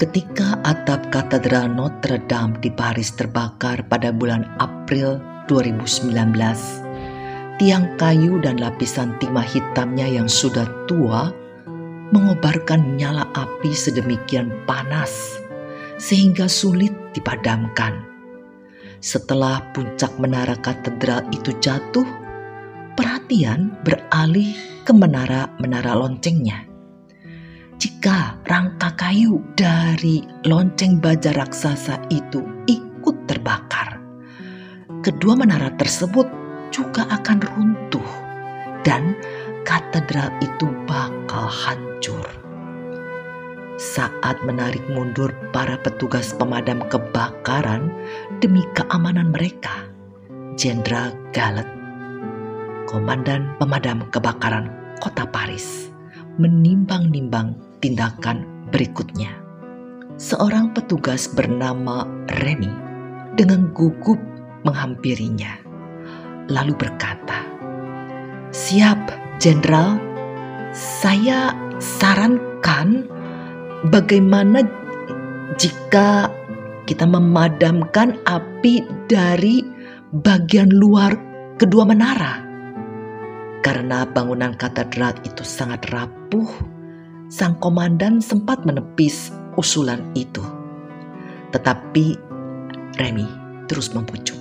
Ketika atap katedral Notre Dame di Paris terbakar pada bulan April 2019, tiang kayu dan lapisan timah hitamnya yang sudah tua mengobarkan nyala api sedemikian panas sehingga sulit dipadamkan. Setelah puncak menara katedral itu jatuh, perhatian beralih ke menara-menara loncengnya jika rangka kayu dari lonceng baja raksasa itu ikut terbakar, kedua menara tersebut juga akan runtuh dan katedral itu bakal hancur. Saat menarik mundur para petugas pemadam kebakaran demi keamanan mereka, Jenderal Galet, komandan pemadam kebakaran kota Paris, menimbang-nimbang tindakan berikutnya. Seorang petugas bernama Remy dengan gugup menghampirinya, lalu berkata, "Siap, Jenderal. Saya sarankan bagaimana jika kita memadamkan api dari bagian luar kedua menara." Karena bangunan katedral itu sangat rapuh sang komandan sempat menepis usulan itu. Tetapi Remy terus membujuk.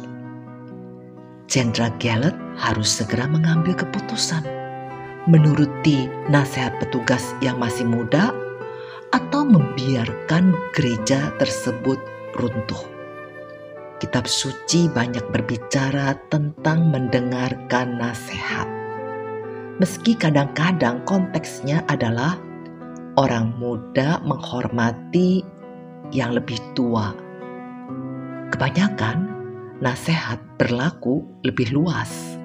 Jenderal Gallet harus segera mengambil keputusan. Menuruti nasihat petugas yang masih muda atau membiarkan gereja tersebut runtuh. Kitab suci banyak berbicara tentang mendengarkan nasihat. Meski kadang-kadang konteksnya adalah orang muda menghormati yang lebih tua. Kebanyakan nasihat berlaku lebih luas.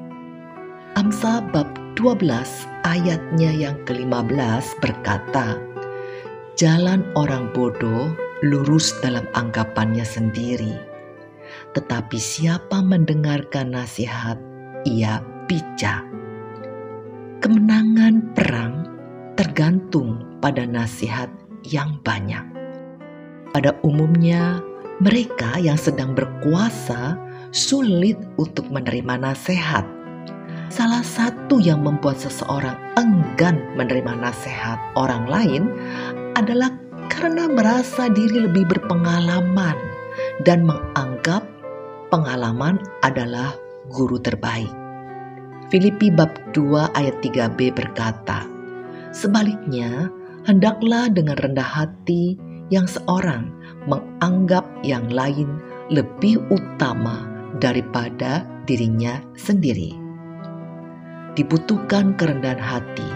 Amsal bab 12 ayatnya yang ke-15 berkata, Jalan orang bodoh lurus dalam anggapannya sendiri. Tetapi siapa mendengarkan nasihat, ia bijak. Kemenangan perang tergantung pada nasihat yang banyak. Pada umumnya, mereka yang sedang berkuasa sulit untuk menerima nasihat. Salah satu yang membuat seseorang enggan menerima nasihat orang lain adalah karena merasa diri lebih berpengalaman dan menganggap pengalaman adalah guru terbaik. Filipi bab 2 ayat 3b berkata, Sebaliknya, hendaklah dengan rendah hati yang seorang menganggap yang lain lebih utama daripada dirinya sendiri. Dibutuhkan kerendahan hati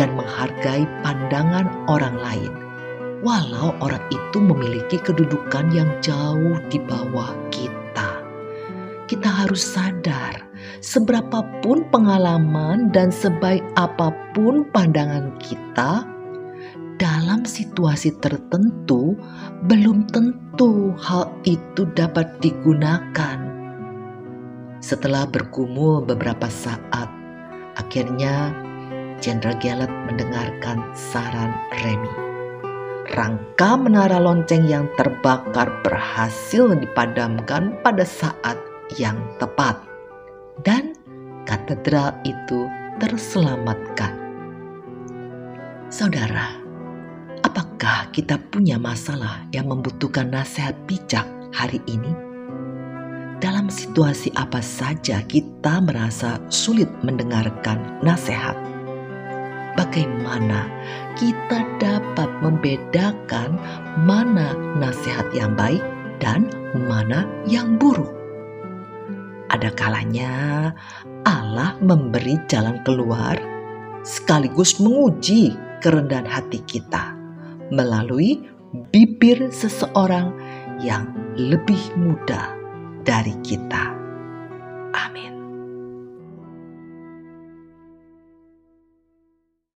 dan menghargai pandangan orang lain, walau orang itu memiliki kedudukan yang jauh di bawah kita. Kita harus sadar seberapapun pengalaman dan sebaik apa pun pandangan kita, dalam situasi tertentu belum tentu hal itu dapat digunakan. Setelah bergumul beberapa saat, akhirnya Jenderal Gallet mendengarkan saran Remy. Rangka menara lonceng yang terbakar berhasil dipadamkan pada saat yang tepat dan katedral itu terselamatkan. Saudara, apakah kita punya masalah yang membutuhkan nasihat bijak hari ini? Dalam situasi apa saja kita merasa sulit mendengarkan nasihat? Bagaimana kita dapat membedakan mana nasihat yang baik dan mana yang buruk? Ada kalanya Allah memberi jalan keluar sekaligus menguji kerendahan hati kita melalui bibir seseorang yang lebih muda dari kita. Amin.